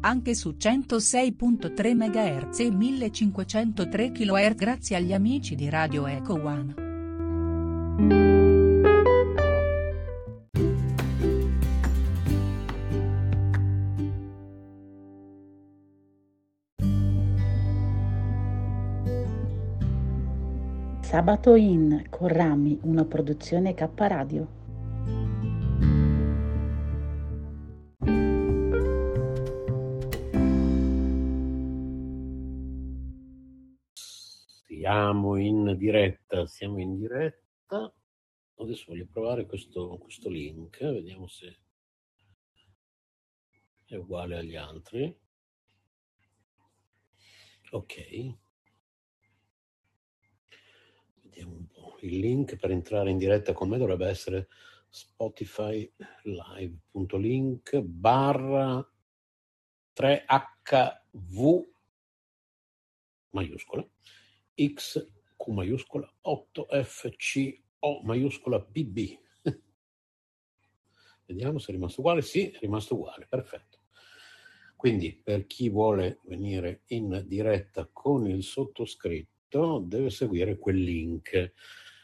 anche su 106.3 MHz e 1503 kHz grazie agli amici di Radio Eco One. Sabato in Corrami, una produzione K Radio. Siamo in diretta, siamo in diretta. Adesso voglio provare questo, questo link, vediamo se è uguale agli altri. Ok. Vediamo un po'. Il link per entrare in diretta con me dovrebbe essere Spotify live.link barra 3HV maiuscola X Q maiuscola 8 C O maiuscola BB. Vediamo se è rimasto uguale. Sì, è rimasto uguale, perfetto. Quindi per chi vuole venire in diretta con il sottoscritto deve seguire quel link.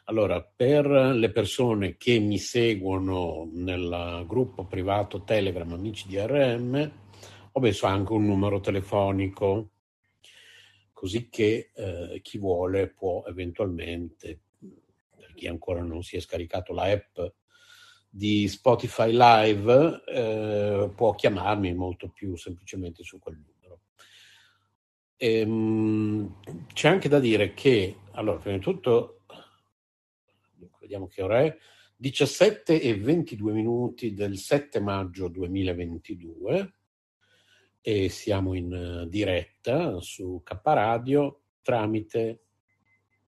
Allora, per le persone che mi seguono nel gruppo privato Telegram Amici di RM, ho messo anche un numero telefonico così che eh, chi vuole può eventualmente, per chi ancora non si è scaricato la app di Spotify Live, eh, può chiamarmi molto più semplicemente su quel numero. Ehm, c'è anche da dire che, allora, prima di tutto, vediamo che ora è, 17 e 22 minuti del 7 maggio 2022 e siamo in eh, diretta su K Radio tramite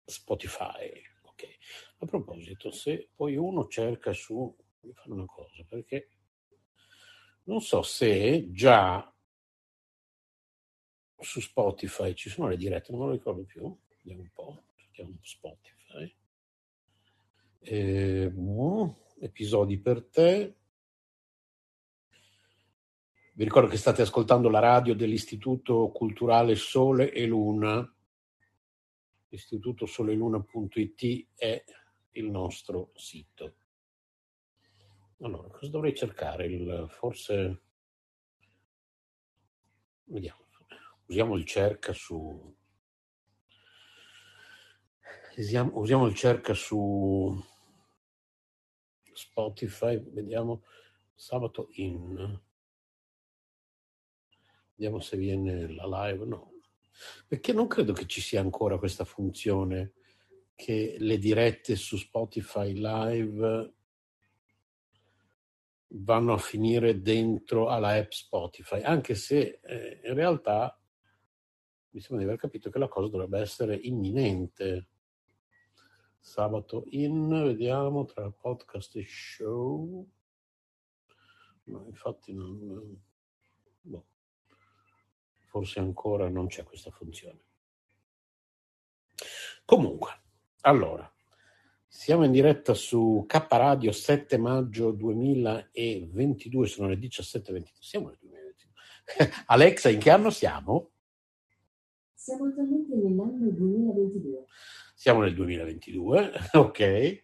Spotify. Okay. A proposito, se poi uno cerca su, voglio fare una cosa, perché non so se già su Spotify ci sono le dirette, non lo ricordo più, vediamo un po', cerchiamo Spotify. Eh, episodi per te, vi ricordo che state ascoltando la radio dell'Istituto Culturale Sole e Luna. Istituto Luna.it è il nostro sito. Allora, cosa dovrei cercare? Il, forse vediamo. Usiamo il cerca su usiamo, usiamo il cerca su Spotify, vediamo sabato in Vediamo se viene la live. No, perché non credo che ci sia ancora questa funzione che le dirette su Spotify Live vanno a finire dentro alla app Spotify, anche se eh, in realtà mi sembra di aver capito che la cosa dovrebbe essere imminente. Sabato in, vediamo tra podcast e show. No, infatti non, boh forse ancora non c'è questa funzione. Comunque, allora, siamo in diretta su K Radio 7 maggio 2022, sono le 17.22, siamo nel 2022. Alexa, in che anno siamo? Siamo attualmente nell'anno 2022. Siamo nel 2022, ok.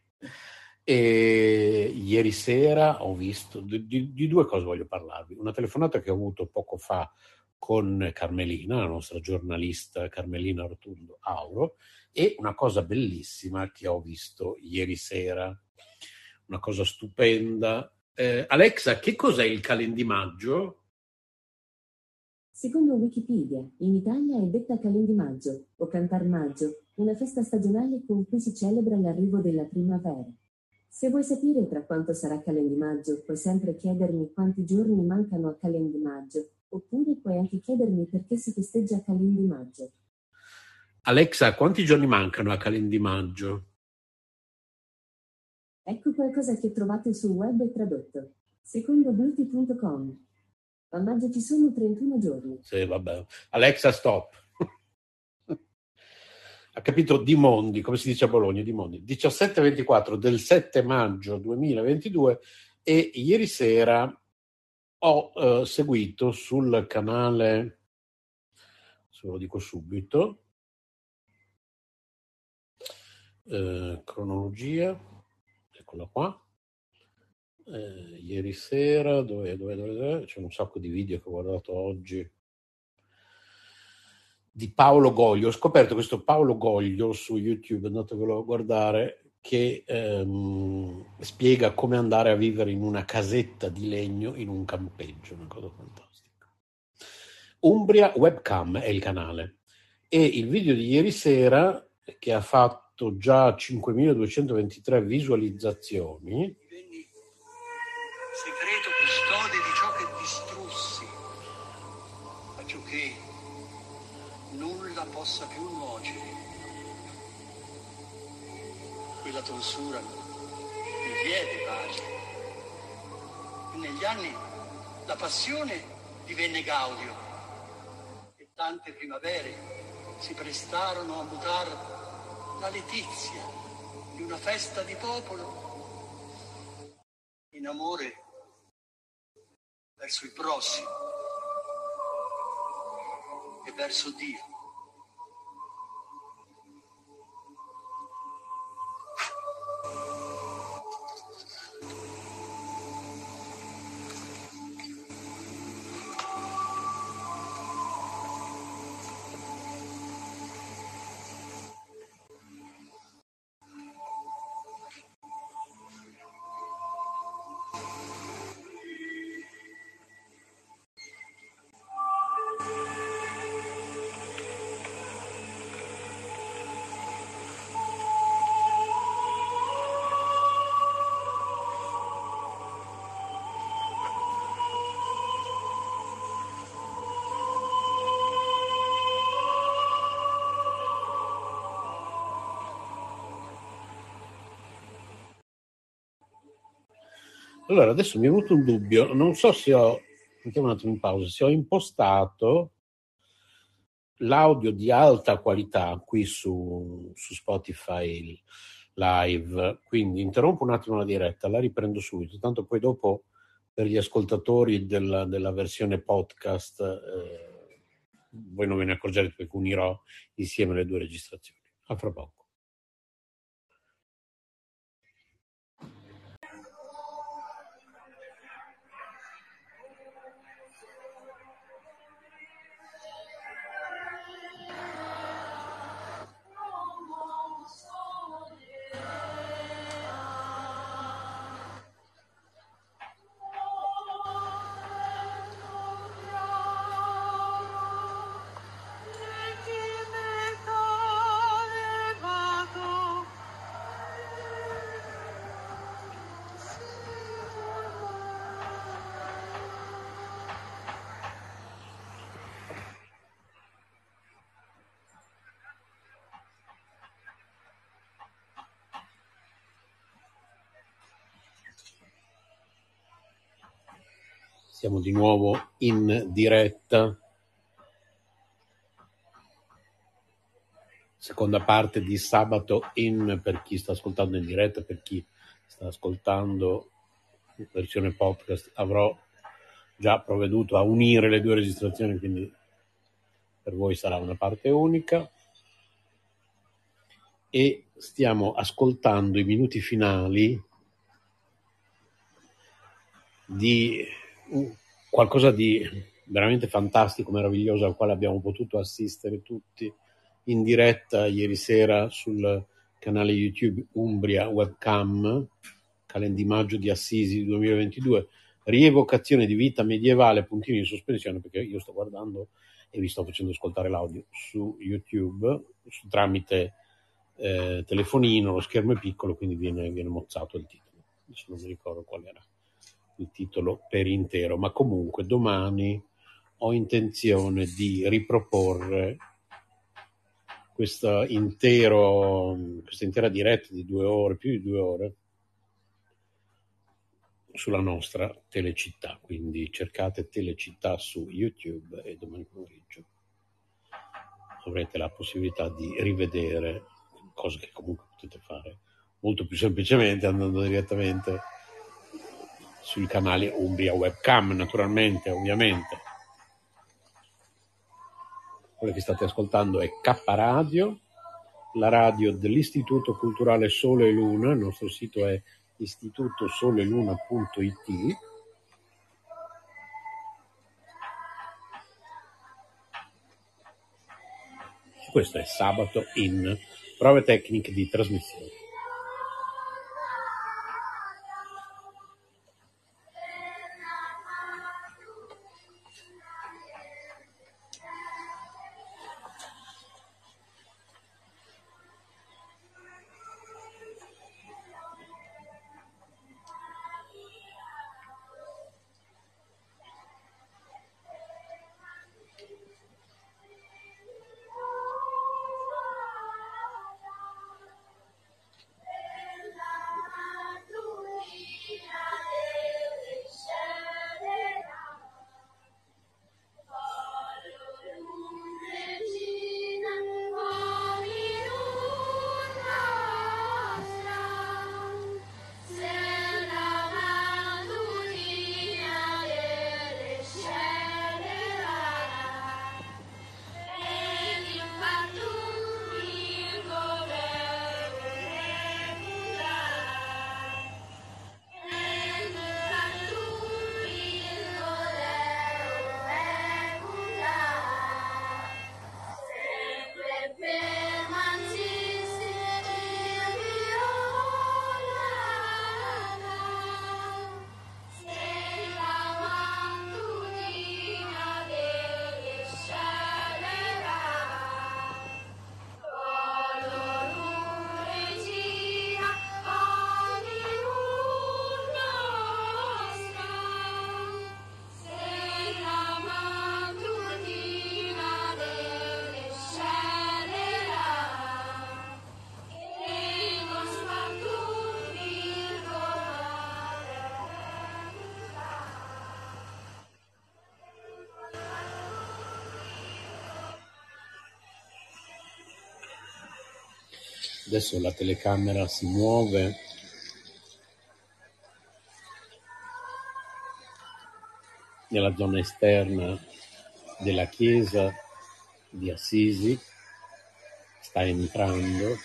E ieri sera ho visto, di, di, di, due cose voglio parlarvi. Una telefonata che ho avuto poco fa con Carmelina, la nostra giornalista Carmelina Rotundo Auro, e una cosa bellissima che ho visto ieri sera, una cosa stupenda. Eh, Alexa, che cos'è il calendimaggio? Secondo Wikipedia, in Italia è detta calendimaggio o cantar maggio, una festa stagionale con cui si celebra l'arrivo della primavera. Se vuoi sapere tra quanto sarà Calendimaggio, puoi sempre chiedermi quanti giorni mancano a Calendimaggio, oppure puoi anche chiedermi perché si festeggia Calendimaggio. Alexa, quanti giorni mancano a Calendimaggio? Ecco qualcosa che ho trovato sul web e tradotto. Secondo Bluti.com. A maggio ci sono 31 giorni. Sì, vabbè. Alexa, stop. ha capito Dimondi, come si dice a Bologna, Dimondi, 17-24 del 7 maggio 2022 e ieri sera ho eh, seguito sul canale, se lo dico subito, eh, cronologia, eccola qua, eh, ieri sera, dove, dove, dove, c'è un sacco di video che ho guardato oggi, di Paolo Goglio. Ho scoperto questo Paolo Goglio su YouTube, andatevelo a guardare, che ehm, spiega come andare a vivere in una casetta di legno in un campeggio, una cosa fantastica. Umbria Webcam è il canale e il video di ieri sera, che ha fatto già 5223 visualizzazioni, segreto custode di ciò che distrussi, faccio che nulla possa più nuocere. Quella tonsura mi diede pace. Negli anni la passione divenne gaudio e tante primavere si prestarono a mutar la letizia di una festa di popolo in amore verso il prossimo e verso Dio. Allora, adesso mi è venuto un dubbio, non so se ho, mettiamo un attimo in pausa, se ho impostato l'audio di alta qualità qui su, su Spotify live, quindi interrompo un attimo la diretta, la riprendo subito, tanto poi dopo per gli ascoltatori della, della versione podcast eh, voi non ve ne accorgerete perché unirò insieme le due registrazioni. A fra poco. Siamo di nuovo in diretta. Seconda parte di sabato in per chi sta ascoltando in diretta, per chi sta ascoltando in versione podcast avrò già provveduto a unire le due registrazioni, quindi per voi sarà una parte unica. E stiamo ascoltando i minuti finali di qualcosa di veramente fantastico, meraviglioso al quale abbiamo potuto assistere tutti in diretta ieri sera sul canale YouTube Umbria Webcam, calendimaggio di Assisi 2022, rievocazione di vita medievale, puntini di sospensione, perché io sto guardando e vi sto facendo ascoltare l'audio su YouTube su, tramite eh, telefonino, lo schermo è piccolo, quindi viene, viene mozzato il titolo. adesso non mi ricordo qual era il titolo per intero, ma comunque domani ho intenzione di riproporre questa, intero, questa intera diretta di due ore, più di due ore, sulla nostra telecittà. Quindi cercate telecittà su YouTube e domani pomeriggio avrete la possibilità di rivedere cose che comunque potete fare molto più semplicemente andando direttamente sul canale Umbria Webcam, naturalmente, ovviamente. Quello che state ascoltando è K Radio, la radio dell'Istituto Culturale Sole e Luna, il nostro sito è istitutosoleluna.it. Questo è sabato in prove tecniche di trasmissione. Adesso la telecamera si muove. Nella zona esterna della chiesa di Assisi, sta entrando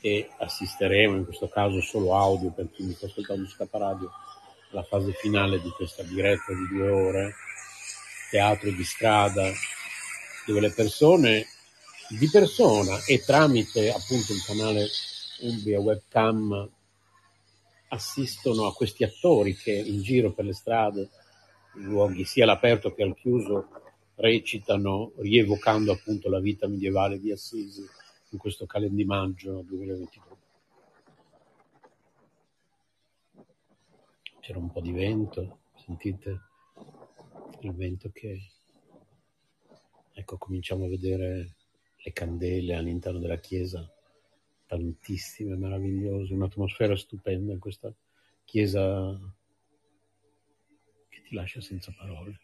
e assisteremo, in questo caso solo audio per chi mi sta ascoltando su Radio, alla fase finale di questa diretta di due ore, teatro di strada, dove le persone di persona e tramite appunto il canale Umbria Webcam assistono a questi attori che in giro per le strade, in luoghi sia all'aperto che al chiuso, recitano rievocando appunto la vita medievale di Assisi in questo calendimaggio 2023. C'era un po' di vento, sentite il vento che... Ecco, cominciamo a vedere le candele all'interno della chiesa, tantissime, meravigliose, un'atmosfera stupenda in questa chiesa che ti lascia senza parole.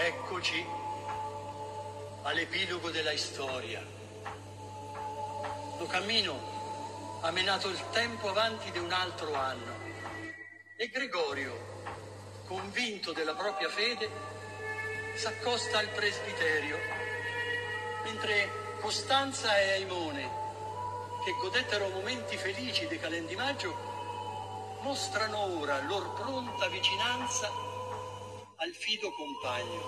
Eccoci all'epilogo della storia. Lo cammino ha menato il tempo avanti di un altro anno e Gregorio, convinto della propria fede, s'accosta al presbiterio, mentre Costanza e Aimone, che godettero momenti felici di Calendimaggio, mostrano ora lor pronta vicinanza fido compagno.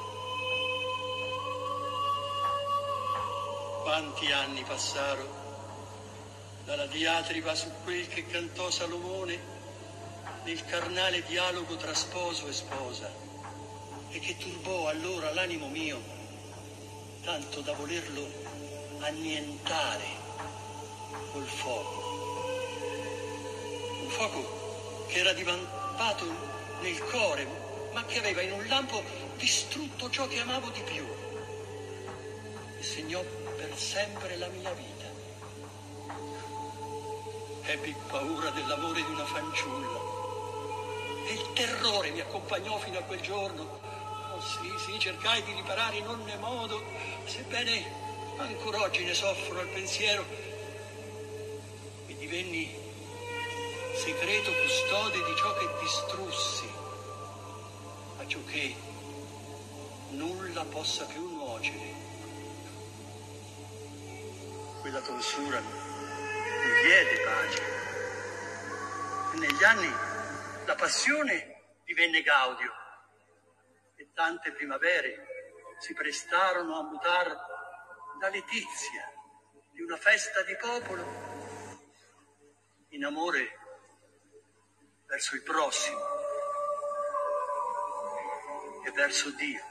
Quanti anni passarono dalla diatriba su quel che cantò Salomone nel carnale dialogo tra sposo e sposa e che turbò allora l'animo mio tanto da volerlo annientare col fuoco. Un fuoco che era divampato nel cuore, ma che aveva in un lampo distrutto ciò che amavo di più e segnò per sempre la mia vita. Ebbi paura dell'amore di una fanciulla e il terrore mi accompagnò fino a quel giorno. Oh sì, sì, cercai di riparare in ogni modo, sebbene ancora oggi ne soffro al pensiero. E divenni segreto custode di ciò che distrussi, ciò che nulla possa più nuocere. Quella tonsura mi diede pace. E negli anni la passione divenne gaudio e tante primavere si prestarono a mutar la letizia di una festa di popolo in amore verso il prossimo e verso Dio.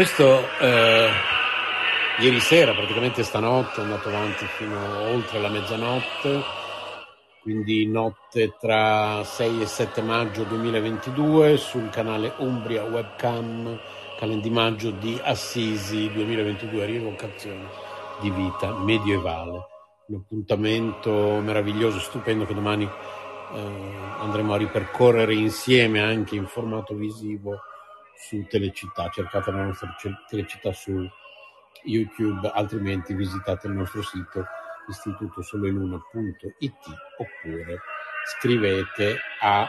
Questo eh, ieri sera, praticamente stanotte, è andato avanti fino oltre la mezzanotte, quindi notte tra 6 e 7 maggio 2022 sul canale Umbria Webcam Calendimaggio di Assisi 2022, rievocazione di vita medievale. Un appuntamento meraviglioso, stupendo che domani eh, andremo a ripercorrere insieme anche in formato visivo su Telecittà, cercate la nostra Telecittà su YouTube, altrimenti visitate il nostro sito istitutosoleluna.it oppure scrivete a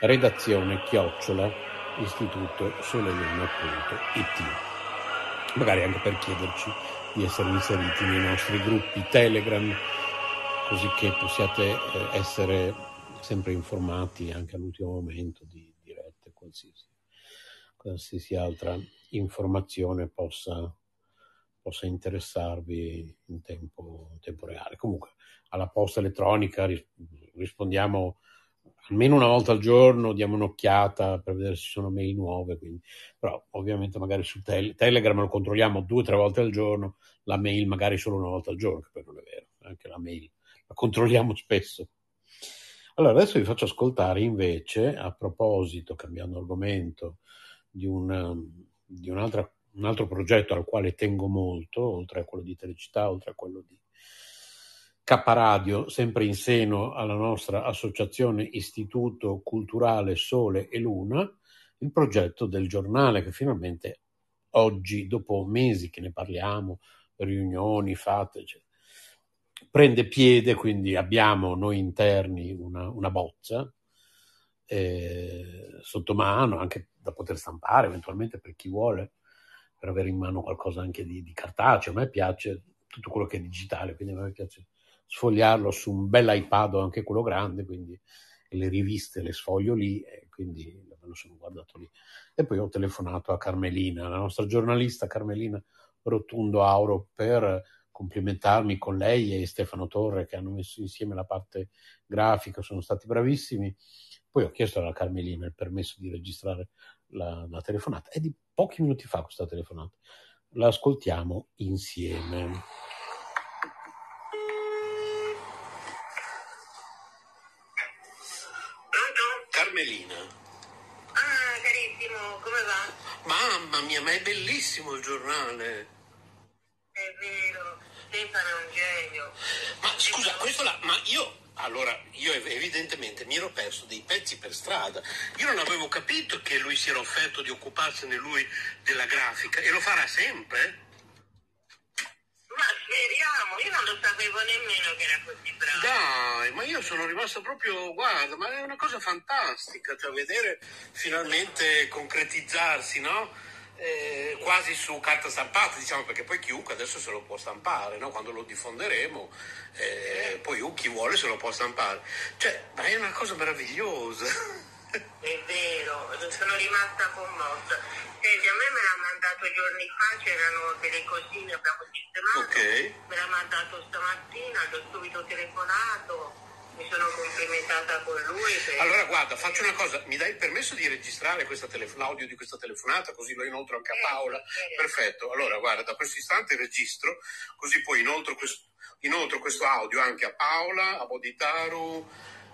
redazione chiocciola istitutosoleluna.it magari anche per chiederci di essere inseriti nei nostri gruppi Telegram così che possiate eh, essere sempre informati anche all'ultimo momento di dirette qualsiasi qualsiasi altra informazione possa, possa interessarvi in tempo, tempo, reale. Comunque, alla posta elettronica rispondiamo almeno una volta al giorno, diamo un'occhiata per vedere se ci sono mail nuove, quindi, però ovviamente magari su tel- Telegram lo controlliamo due o tre volte al giorno, la mail magari solo una volta al giorno, che poi non è vero, anche la mail la controlliamo spesso. Allora, adesso vi faccio ascoltare invece, a proposito, cambiando argomento, di, un, di un, altro progetto al quale tengo molto, oltre a quello di Telecittà, oltre a quello di K Radio, sempre in seno alla nostra associazione Istituto Culturale Sole e Luna, il progetto del giornale che finalmente oggi, dopo mesi che ne parliamo, riunioni fatte, eccetera, prende piede, quindi abbiamo noi interni una, una bozza eh, sotto mano, anche da poter stampare eventualmente per chi vuole, per avere in mano qualcosa anche di, di cartaceo. A me piace tutto quello che è digitale, quindi a me piace sfogliarlo su un bel iPad o anche quello grande, quindi le riviste le sfoglio lì e quindi me lo sono guardato lì. E poi ho telefonato a Carmelina, la nostra giornalista Carmelina Rotundo Auro, per complimentarmi con lei e Stefano Torre che hanno messo insieme la parte grafica, sono stati bravissimi poi ho chiesto alla Carmelina il permesso di registrare la, la telefonata. È di pochi minuti fa questa telefonata. La ascoltiamo insieme. Carmelina. Ah, carissimo, come va? Mamma mia, ma è bellissimo il giornale. È vero, Stefano è un genio. Ma scusa, questo là, ma io allora, io evidentemente mi ero perso dei pezzi per strada. Io non avevo capito che lui si era offerto di occuparsene lui della grafica e lo farà sempre. Ma speriamo, io non lo sapevo nemmeno che era così bravo. Dai, ma io sono rimasto proprio, guarda, ma è una cosa fantastica, cioè vedere finalmente concretizzarsi, no? Eh, quasi su carta stampata, diciamo, perché poi chiunque adesso se lo può stampare, no? quando lo diffonderemo, eh, poi chi vuole se lo può stampare. Cioè, ma è una cosa meravigliosa. È vero, sono rimasta commossa. Senti, a me me l'ha mandato giorni fa, c'erano delle cosine, abbiamo sistemato, okay. me l'ha mandato stamattina, gli ho subito telefonato mi sono complimentata con lui. Per... Allora guarda, faccio una cosa, mi dai il permesso di registrare telef- l'audio di questa telefonata, così lo inoltro anche a eh, Paola? Perfetto, allora guarda, da questo istante registro, così poi inoltro questo, inoltro questo audio anche a Paola, a Boditaru,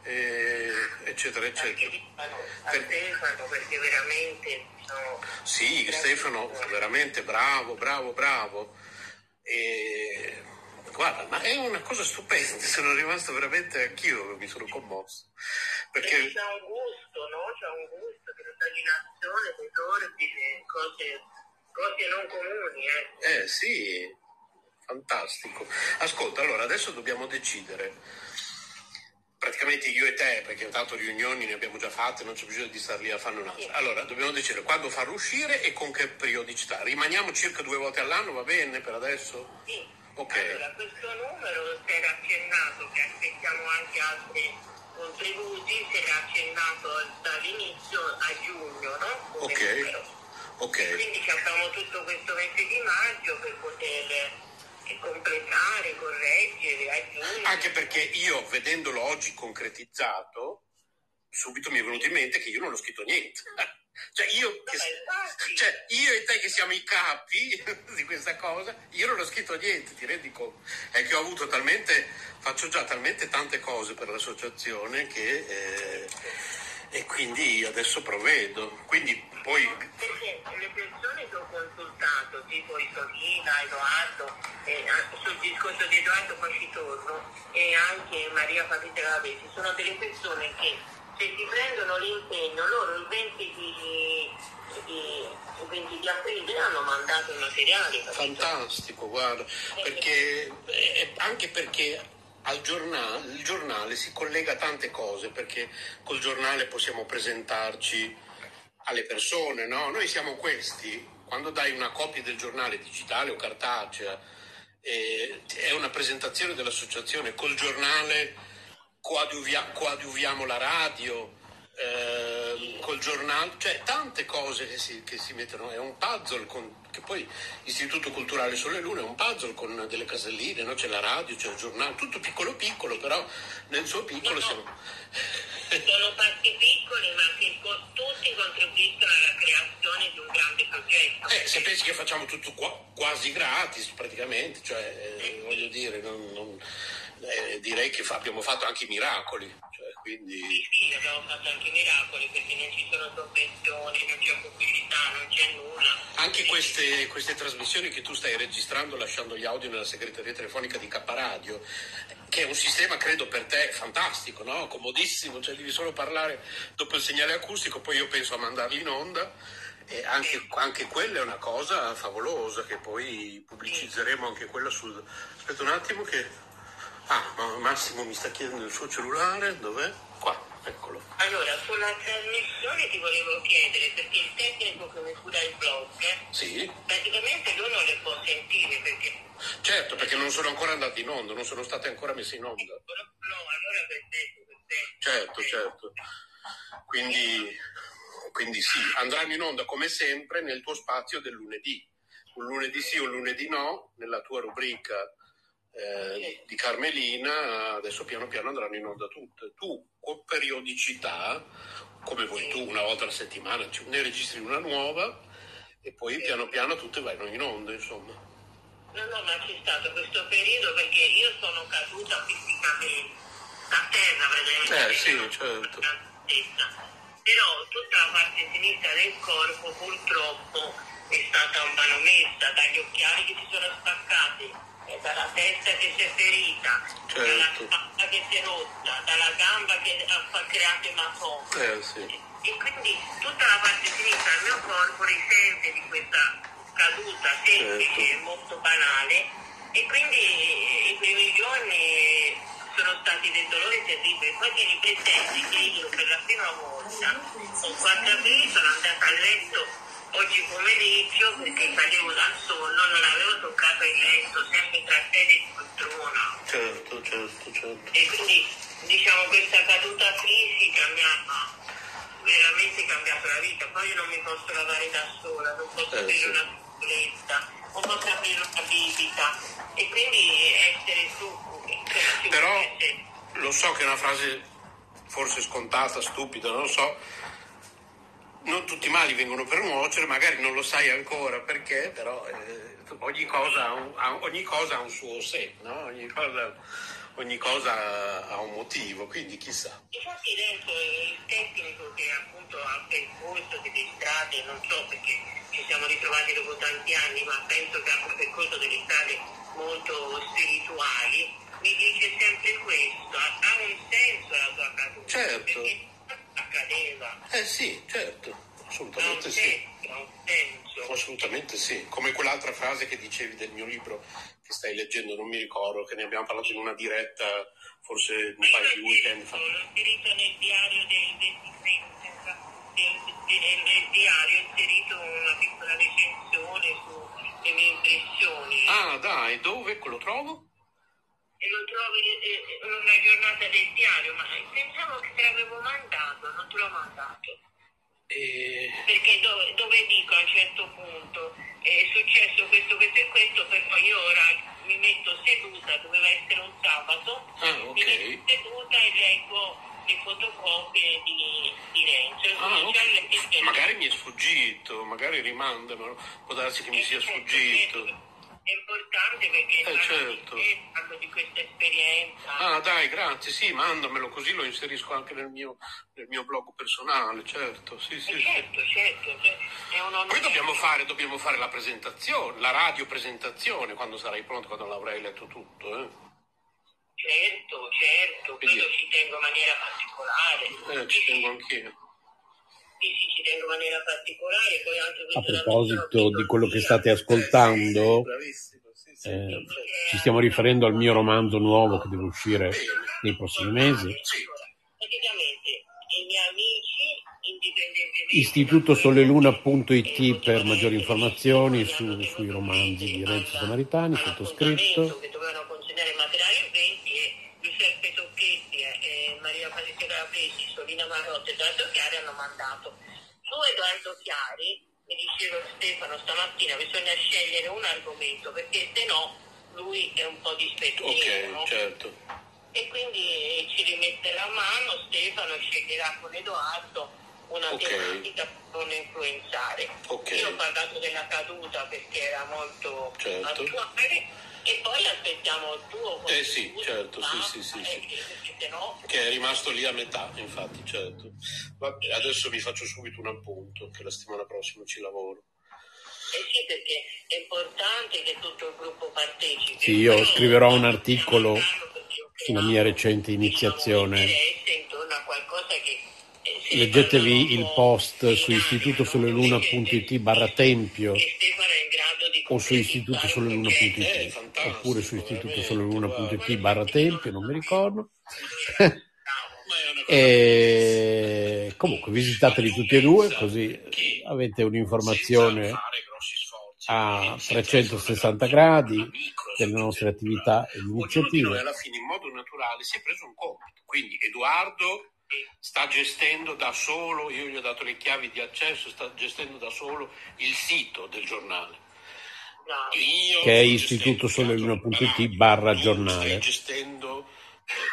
eh, eccetera, eccetera. A Stefano, perché veramente... No, sì, Stefano, veramente bravo, bravo, bravo. E Guarda, ma è una cosa stupenda, sono rimasto veramente anch'io, mi sono commosso. Perché c'è un gusto, no? C'è un gusto, dell'immaginazione, dei ordini, cose, cose non comuni, eh. Eh sì, fantastico. Ascolta, allora adesso dobbiamo decidere praticamente io e te, perché tanto riunioni ne abbiamo già fatte, non c'è bisogno di star lì a fare un'altra. Allora, dobbiamo decidere quando farlo uscire e con che periodicità. Rimaniamo circa due volte all'anno, va bene per adesso? Sì. Okay. Allora, questo numero si era accennato che aspettiamo anche altri contributi, si era accennato dall'inizio a giugno, no? Come ok. Numero. okay. Quindi abbiamo tutto questo mese di maggio per poter eh, completare, correggere, aggiungere. Anche perché io, vedendolo oggi concretizzato, subito mi è venuto in mente che io non ho scritto niente. Cioè io, che, cioè io, e te che siamo i capi di questa cosa, io non ho scritto niente, ti rendi conto? È che ho avuto talmente, faccio già talmente tante cose per l'associazione che... Eh, e quindi adesso provvedo. Quindi poi... Perché le persone che ho consultato, tipo Isolina, Edoardo, eh, sul discorso di Edoardo poi ci torno, e anche Maria Patrizia Gavesi, sono delle persone che se si prendono l'impegno, loro il 20 di, di, il 20 di aprile hanno mandato il materiale. Fantastico, guarda, perché, eh, anche perché al giornale, il giornale si collega a tante cose perché col giornale possiamo presentarci alle persone, no? Noi siamo questi, quando dai una copia del giornale digitale o cartacea, eh, è una presentazione dell'associazione, col giornale coadiuvia, coadiuviamo la radio, eh, col giornale, cioè tante cose che si, che si mettono, è un puzzle con, che poi l'Istituto Culturale Sole Lune è un puzzle con delle caselline, no? c'è la radio, c'è il giornale, tutto piccolo piccolo, però nel suo piccolo no, siamo... Sono parti piccoli ma che tutti contribuiscono alla creazione di un grande progetto. Eh, se pensi che facciamo tutto qua, quasi gratis praticamente, cioè eh, voglio dire, non, non, eh, direi che fa, abbiamo fatto anche i miracoli. Cioè, quindi... Sì, sì, abbiamo fatto anche miracoli perché non ci sono sovvenzioni, non c'è pubblicità, non c'è nulla. Anche queste, queste, trasmissioni che tu stai registrando lasciando gli audio nella segreteria telefonica di K Radio, che è un sistema credo per te fantastico, no? comodissimo, cioè devi solo parlare dopo il segnale acustico, poi io penso a mandarli in onda. E anche, anche, quella è una cosa favolosa che poi pubblicizzeremo anche quella sul... Aspetta un attimo che Ah, Massimo mi sta chiedendo il suo cellulare, dov'è? Qua, eccolo. Allora, sulla trasmissione ti volevo chiedere, perché il tecnico che mi cura il blog, sì. praticamente lui non le può sentire perché... Certo, perché non sono ancora andati in onda, non sono state ancora messe in onda. No, allora perfetto, perfetto. Certo, certo. Quindi, quindi sì, andranno in onda come sempre nel tuo spazio del lunedì. Un lunedì sì, un lunedì no, nella tua rubrica eh, di Carmelina, adesso piano piano andranno in onda tutte. Tu con periodicità, come vuoi tu, una volta alla settimana, ne registri una nuova e poi piano piano tutte vanno in onda, insomma. No, no, ma c'è stato questo periodo perché io sono caduta fisicamente a terra, praticamente. Eh sì, certo. Però tutta la parte sinistra del corpo purtroppo è stata manomessa dagli occhiali che si sono spaccati dalla testa che si è ferita, certo. dalla spalla che si è rotta, dalla gamba che ha creato ematomi. Eh, sì. E quindi tutta la parte sinistra del mio corpo risente di questa caduta semplice e certo. molto banale e quindi i primi giorni sono stati dei dolori terribili. Poi tieni presente che io per la prima volta, con 4 aprile, sono andata a letto oggi pomeriggio perché cadevo dal sonno, non avevo toccato il letto, sempre tra sede e poltrona. Certo, certo, certo. E quindi diciamo questa caduta fisica mi ha veramente cambiato la vita. Poi io non mi posso lavare da sola, non posso eh, aprire sì. una piccoletta, non posso aprire una bibita. E quindi essere su, insomma, Però lo so che è una frase forse scontata, stupida, non lo so non tutti i mali vengono per nuocere, magari non lo sai ancora perché, però eh, ogni, cosa un, ogni, cosa ha un, suo sé, no? ogni, cosa, ogni, cosa, ha un motivo, quindi chissà. Infatti dentro il tecnico che appunto ha percorso delle strade, non so perché ci siamo ritrovati dopo tanti anni, ma penso che ha percorso delle strade molto spirituali, mi dice sempre questo, ha un senso la tua caduta. Certo. Perché accadeva. Eh sì, certo, assolutamente sì. Assolutamente sì, come quell'altra frase che dicevi del mio libro che stai leggendo, non mi ricordo, che ne abbiamo parlato in una diretta forse un paio di weekend fa. L'ho inserito nel diario del 23, nel diario ho inserito una piccola recensione sulle mie impressioni. Ah dai, dove? Lo trovo? e lo trovi in una giornata del diario, ma pensavo che te l'avevo mandato, non te l'ho mandato. E... Perché dove, dove, dico a un certo punto è successo questo, questo e questo, per poi io ora mi metto seduta, doveva essere un sabato, ah, okay. mi metto seduta e leggo le fotocopie di, di Renzo. Ah, ok. che- che- Magari mi è sfuggito, magari rimandamelo, può darsi che mi sia Certo, sfuggito. certo. È importante perché Eh, certo. di te, parlo di questa esperienza. Ah, dai, grazie, sì, mandamelo così lo inserisco anche nel mio, nel mio blog personale, certo, sì, sì, Eh, sì. certo, certo, cioè. Poi dobbiamo fare, dobbiamo fare la presentazione, la radio presentazione quando sarai pronto, quando l'avrai letto tutto. Eh. Certo, certo, quello ci tengo in maniera particolare. Eh, ci tengo anch'io. Sì, sì, ci tengo in maniera particolare. Poi anche A proposito di quello che state ascoltando, eh, perfetto. ci stiamo riferendo al mio romanzo nuovo che deve uscire nei prossimi mesi. Praticamente i miei amici, indipendentemente Istitutosoleluna.it per maggiori informazioni su- sui romanzi di Renzo Samaritani, sottoscritto. che dovevano consegnare materiali eventi e Giuseppe Tocchetti e, Maria Patrizia Calabresi, Solina Marotta e Edoardo Chiari hanno mandato. Su Edoardo Chiari mi diceva Stefano stamattina bisogna scegliere un argomento perché se no lui è un po' dispettoso no? certo. e quindi ci rimetterà a mano Stefano sceglierà con Edoardo una Ok. tematica per non influenzare. Ok. Io ho parlato della caduta perché era molto Certo. attuale e poi aspettiamo il tuo Eh sì, certo, sì, sì, sì, Eh, sì. se no Che è rimasto lì a metà, infatti, certo. Vabbè, adesso vi faccio subito un appunto, che la settimana prossima ci lavoro. eh sì, perché è importante che tutto il gruppo partecipi. Sì, io Poi scriverò un articolo sulla mia recente diciamo, iniziazione. interesse intorno a qualcosa che Leggetevi il post su Italia, istitutosoleluna.it no? barra tempio o su un istitutosoleluna.it progetto. oppure su istitutosoleluna.it barra tempio, non mi ricordo. e comunque visitateli tutti e due così avete un'informazione a 360 gradi delle nostre attività e Ognuno iniziative. alla fine in modo naturale si è preso un compito. Quindi Edoardo sta gestendo da solo, io gli ho dato le chiavi di accesso, sta gestendo da solo il sito del giornale. Io Che è istitutosoleluna.it barra giornale. Stai gestendo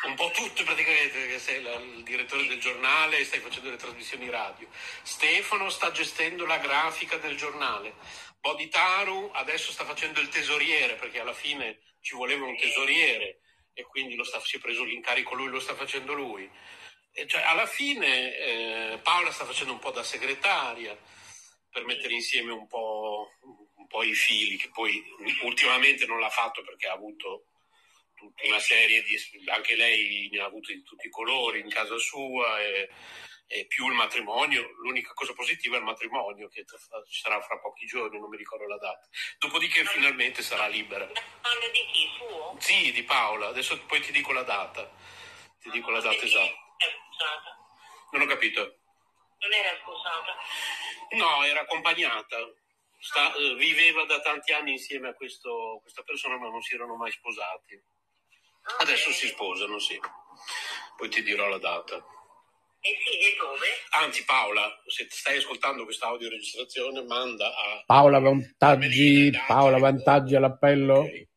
un po' tutto praticamente, perché sei la- il direttore del giornale e stai facendo le trasmissioni radio. Stefano sta gestendo la grafica del giornale. Boditaru adesso sta facendo il tesoriere, perché alla fine ci voleva un tesoriere e quindi lo sta- si è preso l'incarico lui, lo sta facendo lui. Cioè, alla fine eh, Paola sta facendo un po' da segretaria per mettere insieme un po', un po' i fili, che poi ultimamente non l'ha fatto perché ha avuto tutta una serie di... anche lei ne ha avuti di tutti i colori in casa sua e, e più il matrimonio, l'unica cosa positiva è il matrimonio che ci sarà fra pochi giorni, non mi ricordo la data. Dopodiché finalmente sarà libera. Parla di chi? Suo? Sì, di Paola, adesso poi ti dico la data, ti dico la data Perché esatta. È sposata. Non ho capito. Non era sposata. No, era accompagnata. Sta- eh, viveva da tanti anni insieme a questo- questa persona, ma non si erano mai sposati. Ah, Adesso bene. si sposano, sì. Poi ti dirò la data. E sì, e dove? Anzi, Paola, se stai ascoltando questa audioregistrazione, manda a. Paola Vantaggi, Paola Vantaggi all'appello. Ok,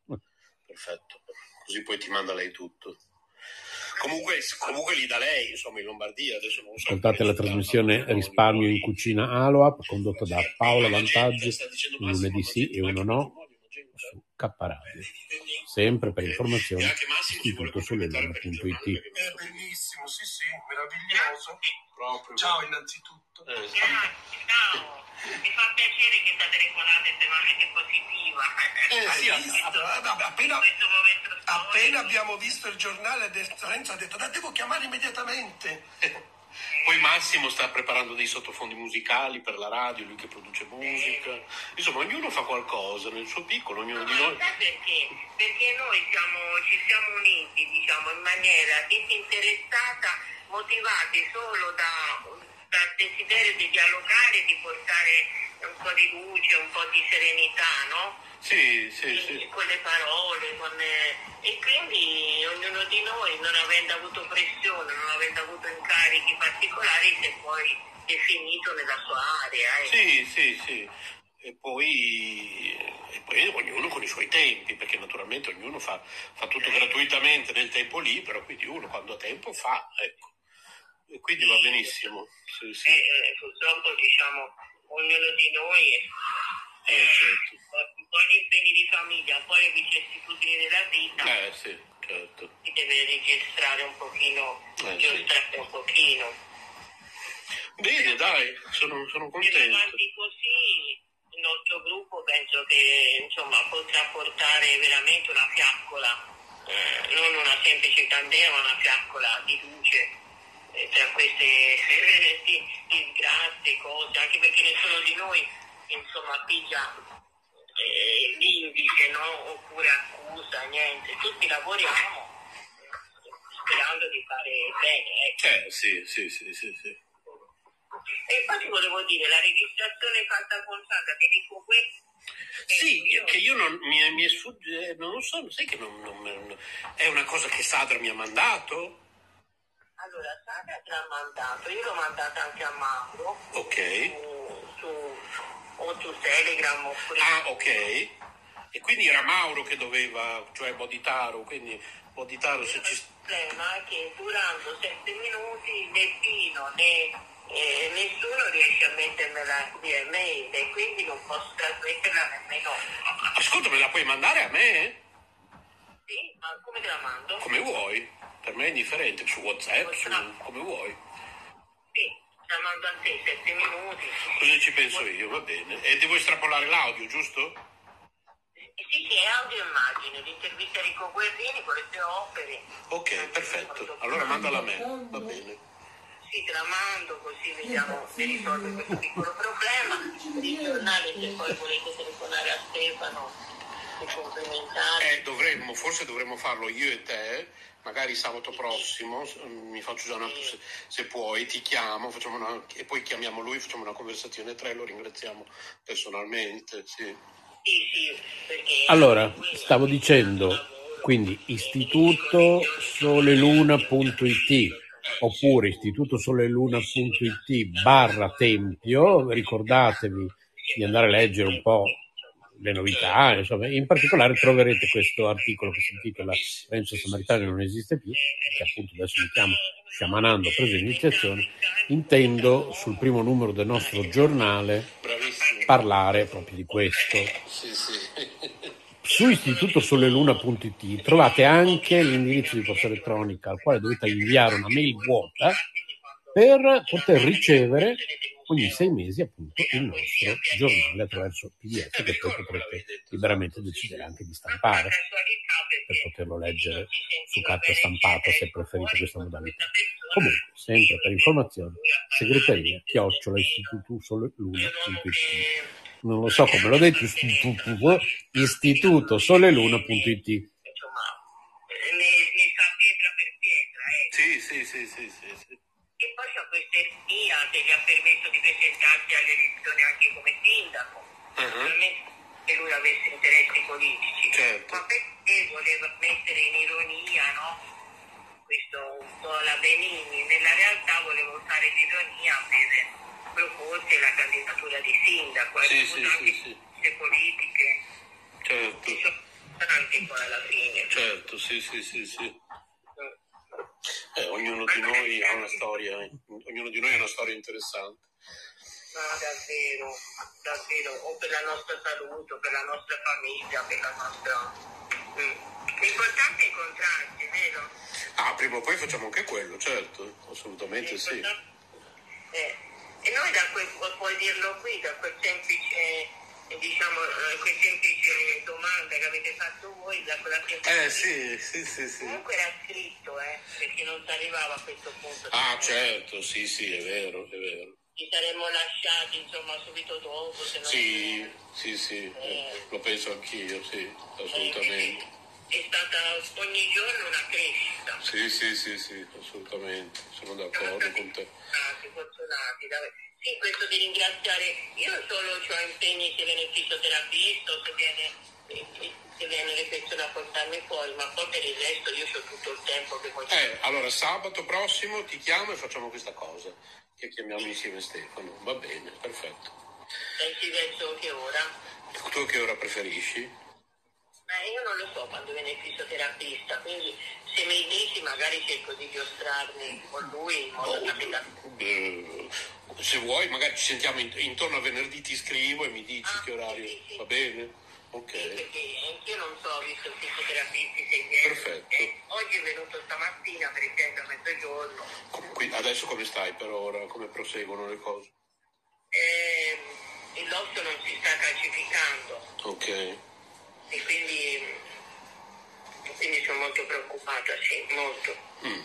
Perfetto, così poi ti manda lei tutto. Comunque, comunque lì da lei, insomma, in Lombardia, adesso non so. Ascoltate la trasmissione Risparmio in cucina Aloap condotta da Paola Vantaggi, un lunedì sì e uno no, su K Radio. Sempre per informazioni istitutosoleluna.it. È bellissimo, sì, sì, meraviglioso. Proprio. Ciao innanzitutto. Eh. Mi fa piacere che state telefonate tematiche positiva. Eh, sì, Hai visto? ah, Eh, appena, In questo storico. appena abbiamo visto il giornale, Renzo ha detto, la devo chiamare immediatamente. Poi Massimo sta preparando dei sottofondi musicali per la radio, lui che produce musica. Insomma, ognuno fa qualcosa nel suo piccolo, ognuno di Ma noi. sai perché? Perché noi siamo, ci siamo uniti, diciamo, in maniera disinteressata, motivati solo da, dal desiderio di dialogare, di portare un po' di luce, un po' di serenità, no? Sì, sì, sì. con le parole, con, eh, e quindi ognuno di noi, non avendo avuto pressione, non avendo avuto incarichi particolari, si è poi definito nella sua area. ecco. Sì, sì, sì. E poi, e poi ognuno con i suoi tempi, perché naturalmente ognuno fa, fa tutto gratuitamente nel tempo libero, quindi uno quando ha tempo fa, ecco. E quindi va benissimo. Sì, sì. E, eh, purtroppo diciamo ognuno di noi Eh, certo. un po' gli impegni di famiglia, un po' le vicissitudini della vita, Eh, sì, certo. si deve registrare un pochino, Eh, giostrare un pochino. Bene, dai, sono, sono Se contento. avanti così, il nostro gruppo penso che insomma potrà portare veramente una fiaccola, eh, non una semplice candela, ma una fiaccola di luce eh, tra queste di- disgrazie, cose, anche perché nessuno di noi insomma piglia eh, l'indice, no? oppure accusa, niente, tutti lavoriamo sperando di fare bene. ecco. Eh, sì, sì, sì, sì, sì. E infatti volevo dire, la registrazione fatta con Sandra, che dico questo. Sì, che- che io non mi, mi sfugge, non lo so, sai che non, non- non- è una cosa che Sadra mi ha mandato? Allora, Sandra te l'ha mandato, io l'ho mandata anche a Mauro Ok. su, su, o su Telegram oppure... Ah, ok. E quindi era Mauro che doveva, cioè Boditaro, quindi Boditaro se Il ci... problema è che durando sette minuti né Pino né eh, nessuno riesce a mettermela via mail e quindi non posso trasmetterla nemmeno. Ascolta, me la puoi mandare a me? Sì, ma come te la mando? Come vuoi. Per me è indifferente, su WhatsApp, su, come vuoi. Sì, la mando a te, sette minuti. Così ci penso io, va bene. E devo estrapolare l'audio, giusto? Sì, sì, è audio e immagine, l'intervista a Rico Guerrini con le sue opere. Ok, perfetto. Allora mandala a me, va bene. Sì, te la mando così vediamo se risolve questo piccolo problema. Il giornale, se poi volete telefonare a Stefano e complimentare. Eh, dovremmo, forse dovremmo farlo io e te, magari sabato prossimo, s- mi faccio già una, se, se puoi, ti chiamo, facciamo una, e poi chiamiamo lui, facciamo una conversazione tra e lo ringraziamo personalmente, sì. Allora, stavo dicendo, quindi istituto soleluna.it oppure istitutosoleluna.it barra tempio, ricordatevi di andare a leggere un po' le novità, insomma, in particolare troverete questo articolo che si intitola Renzo Samaritano non esiste più, che appunto adesso mi chiamo Sciamanando prese iniziazione, intendo sul primo numero del nostro giornale parlare proprio di questo. Su istitutosoleluna.it trovate anche l'indirizzo di posta elettronica al quale dovete inviare una mail vuota per poter ricevere ogni sei mesi appunto il nostro giornale attraverso PDF che poi potrete liberamente decidere anche di stampare per poterlo leggere su carta stampata se preferite questa modalità. Comunque, sempre per informazioni, segreteria chiocciola istitutosoleluna.it non lo so come l'ho detto, istituto, Insomma, ne, ne sa pietra per pietra, eh. Sì, sì, sì, sì, sì. E poi c'è questa spia che gli ha permesso di presentarsi alle elezioni anche come sindaco. Ah, Naturalmente che lui avesse interessi politici. Certo. Ma perché voleva mettere in ironia, no? Questo un po' la Benigni. Nella realtà voleva usare l'ironia per proporsi la candidatura di sindaco. Sì, Ha sì, avuto anche sì, sì. le politiche. Certo, tanti poi alla fine. certo, sì, sì, sì, sì. Ognuno di noi ha una storia, ognuno di noi ha una storia interessante. No, davvero, davvero, o per la nostra salute, o per la nostra famiglia, per la nostra... Mm. L'importante è incontrarsi, vero? Ah, prima o poi facciamo anche quello, certo, assolutamente sì. Eh, e noi da quel, pu- puoi dirlo qui, da quel semplice, diciamo, eh, quel semplice domanda che avete fatto voi, da quella. Eh, sì, sì, sì, sì. Comunque era scritto, eh, perché non si arrivava a questo punto. Ah, certo, sì, sì, è vero, è vero. Ci saremmo lasciati, insomma, subito dopo, se non... Sì, sì, sì, eh, lo penso anch'io, sì, assolutamente. È stata ogni giorno una crescita. Sì, sì, sì, sì, assolutamente, sono d'accordo con te. Fortunati, fortunati. Sì, questo di ringraziare, io solo ho impegni se viene il fisioterapista se viene, eh, se viene le persone a portarmi fuori, ma poi per il resto io ho tutto il tempo che voglio. Eh, allora sabato prossimo ti chiamo e facciamo questa cosa, che chiamiamo insieme Stefano, va bene, perfetto. Pensi verso che ora? Tu che ora preferisci? Ma io non lo so quando viene il fisioterapista, quindi se mi dici magari cerco di giostrarmi con lui in modo da Oh, eh, se vuoi, magari ci sentiamo in- intorno a venerdì, ti scrivo e mi dici Ah, che orario. sì, sì. Va bene? Ok. Perché anch'io non so, visto il fisioterapista se viene. Perfetto. Eh, oggi è venuto stamattina, per esempio, a mezzogiorno. Qui- adesso come stai per ora? Come proseguono le cose? Eh, il l'osso non si sta calcificando Ok. E quindi, quindi sono molto preoccupata, sì, molto. Mm.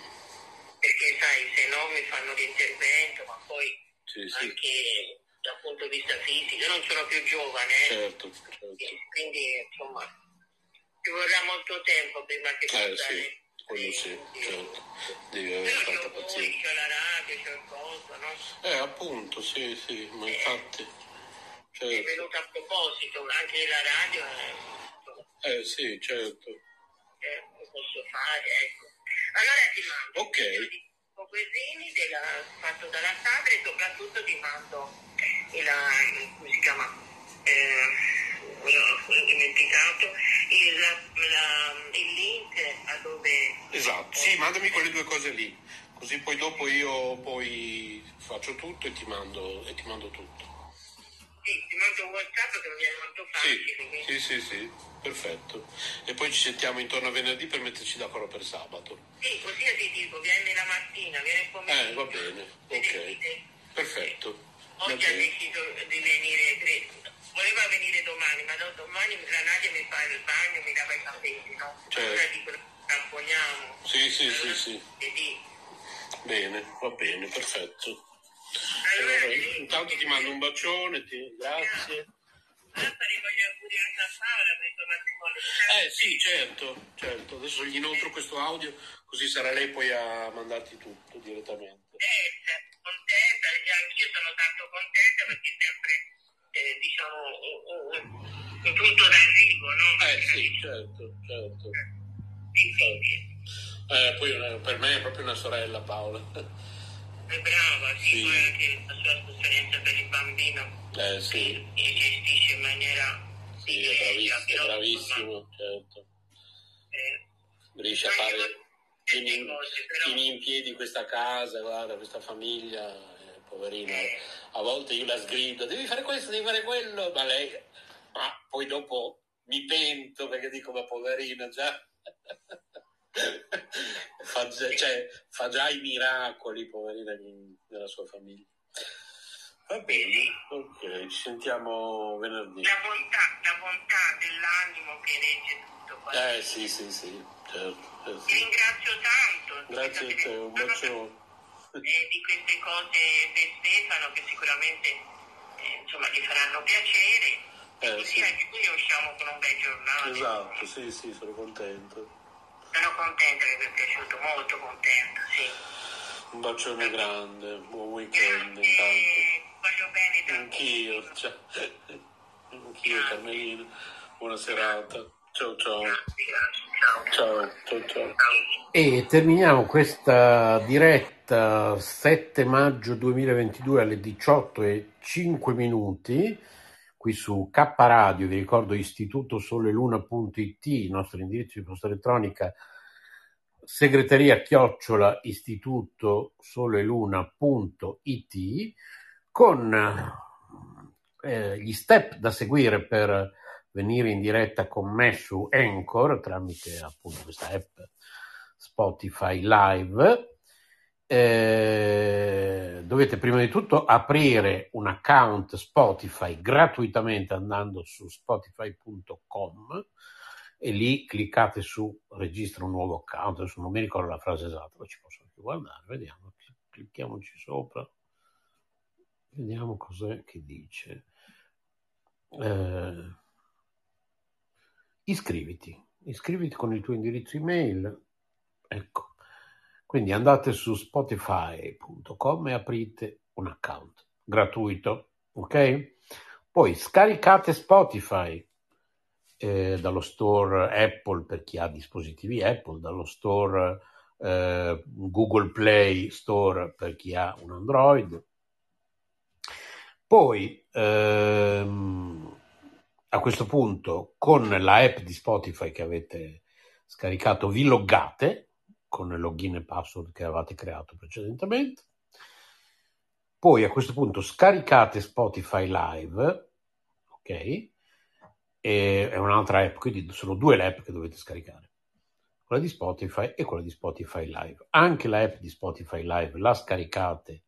Perché sai, se no mi fanno l'intervento, ma poi Sì, sì. anche dal punto di vista fisico, io non sono più giovane, eh, Certo, certo. quindi insomma ci vorrà molto tempo prima che Eh sì, quello sì, certo. Devi avere Però tanta pazienza. c'ho la radio, c'ho il coso, no? Eh, appunto, sì, sì, ma infatti. È Certo. venuto a proposito, anche la radio, eh, sì, certo. eh, lo posso fare, ecco. Allora ti mando Ok. un Coquesini della- fatto dalla Sadra e soprattutto ti mando il, come si chiama? Eh, ho dimenticato il, la- il link a dove Esatto, sì, mandami quelle due cose lì, così poi dopo io poi faccio tutto e ti mando, e ti mando tutto. Sì, ti mando un WhatsApp che mi viene molto Sì, facile. quindi- sì, sì, sì, perfetto. E poi ci sentiamo intorno a venerdì per metterci d'accordo per sabato. Sì, così io ti dico, vieni la mattina, vieni il pomeriggio. Eh, va bene, ok. Perfetto. Oggi ha deciso di venire, tre- voleva venire domani, ma no, domani la Nadia mi fa il bagno, mi lava i capelli, no? Certo. Allora dico, tamponiamo. Sì, sì, sì, sì. Vedi? Bene, va bene, perfetto. Sì. intanto ti mando un bacione, ti- grazie. Faremo gli auguri anche a Paola per il matrimonio. Eh sì, certo, certo. Adesso gli inoltro questo audio, così sarà lei poi a mandarti tutto direttamente. contenta, contenta, e anch'io sono tanto contenta perché sempre, eh, diciamo, un, un- un punto d'arrivo, no? Eh sì, certo, certo. E quindi Eh, poi eh, per me è proprio una sorella Paola. È brava, sì, Sì. poi anche la sua sofferenza per il bambino Eh sì, che gestisce in maniera sì, è bravissimo, è bravissimo, certo. eh, Riesce a fare, cose, però- in piedi questa casa, guarda, questa famiglia, eh, poverina. Eh. A volte io la sgrido, devi fare questo, devi fare quello, ma lei, ma poi dopo mi pento perché dico, ma poverina, già... fa, già- cioè, fa già i miracoli, poverina, in- nella sua famiglia. Va bene, ok, ci sentiamo venerdì. la bontà, la bontà dell'animo che regge tutto. poi. Eh sì, sì, sì, certo. eh, Ti ringrazio tanto. Grazie a te, un bacione. eh, di queste cose per Stefano che sicuramente eh, insomma gli faranno piacere Eh, così sì. anche qui usciamo con un bel giornale Esatto, sì, sì, sono contento. Sono contenta che mi è piaciuto molto contenta sì. Un bacione grande, buon weekend intanto. grazie voglio bene tantissimo Anch'io, ciao. Anch'io Carmelina, buona serata. Ciao ciao. grazie grazie ciao Ciao, ciao, ciao. ciao E terminiamo questa diretta 7 maggio 2022 alle 18 e 5 minuti qui su K Radio, vi ricordo istituto soleluna.it, il nostro indirizzo di posta elettronica segreteria chiocciola istituto soleluna.it con eh, gli step da seguire per venire in diretta con me su Anchor tramite appunto questa app Spotify Live. Eh, dovete prima di tutto aprire un account Spotify gratuitamente andando su spotify.com e lì cliccate su registra un nuovo account. Adesso non mi ricordo la frase esatta, ma ci posso anche guardare, vediamo, clicchiamoci sopra, vediamo cos'è che dice. Eh, iscriviti, iscriviti con il tuo indirizzo email, ecco. Quindi andate su spotify.com e aprite un account gratuito, ok? Poi scaricate Spotify eh, dallo store Apple per chi ha dispositivi Apple, dallo store eh, Google Play Store per chi ha un Android. Poi ehm, a questo punto con la app di Spotify che avete scaricato vi loggate con il login e password che avevate creato precedentemente. Poi a questo punto scaricate Spotify Live, ok? E è un'altra app, quindi sono due le app che dovete scaricare, quella di Spotify e quella di Spotify Live. Anche la app di Spotify Live la scaricate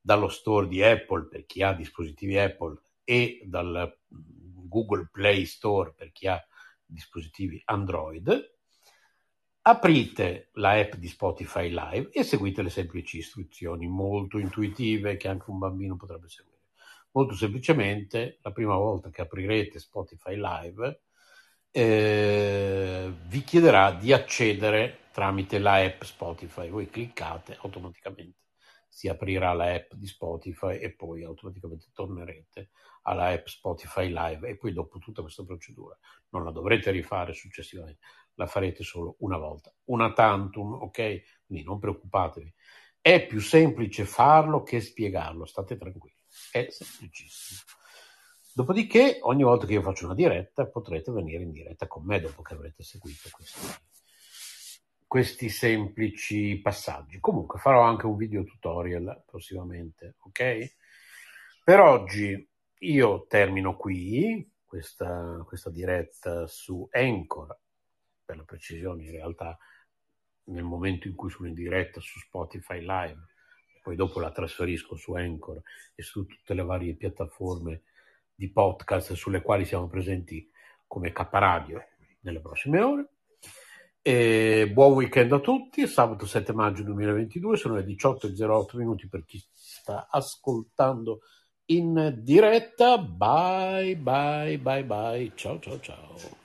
dallo store di Apple per chi ha dispositivi Apple e dal Google Play Store per chi ha dispositivi Android. Aprite la app di Spotify Live e seguite le semplici istruzioni molto intuitive che anche un bambino potrebbe seguire. Molto semplicemente, la prima volta che aprirete Spotify Live, eh, vi chiederà di accedere tramite la app Spotify. Voi cliccate automaticamente, si aprirà la app di Spotify e poi automaticamente tornerete alla app Spotify Live e poi dopo tutta questa procedura non la dovrete rifare successivamente, la farete solo una volta, una tantum, ok? Quindi non preoccupatevi. È più semplice farlo che spiegarlo, state tranquilli. È semplicissimo. Dopodiché, ogni volta che io faccio una diretta, potrete venire in diretta con me dopo che avrete seguito questi, questi semplici passaggi. Comunque farò anche un video tutorial prossimamente, ok? Per oggi io termino qui questa, questa diretta su Anchor, per la precisione in realtà nel momento in cui sono in diretta su Spotify Live poi dopo la trasferisco su Anchor e su tutte le varie piattaforme di podcast sulle quali siamo presenti come K Radio nelle prossime ore. E buon weekend a tutti, sabato 7 maggio 2022, sono le 18.08 minuti per chi sta ascoltando in diretta. Bye bye bye bye, ciao ciao ciao.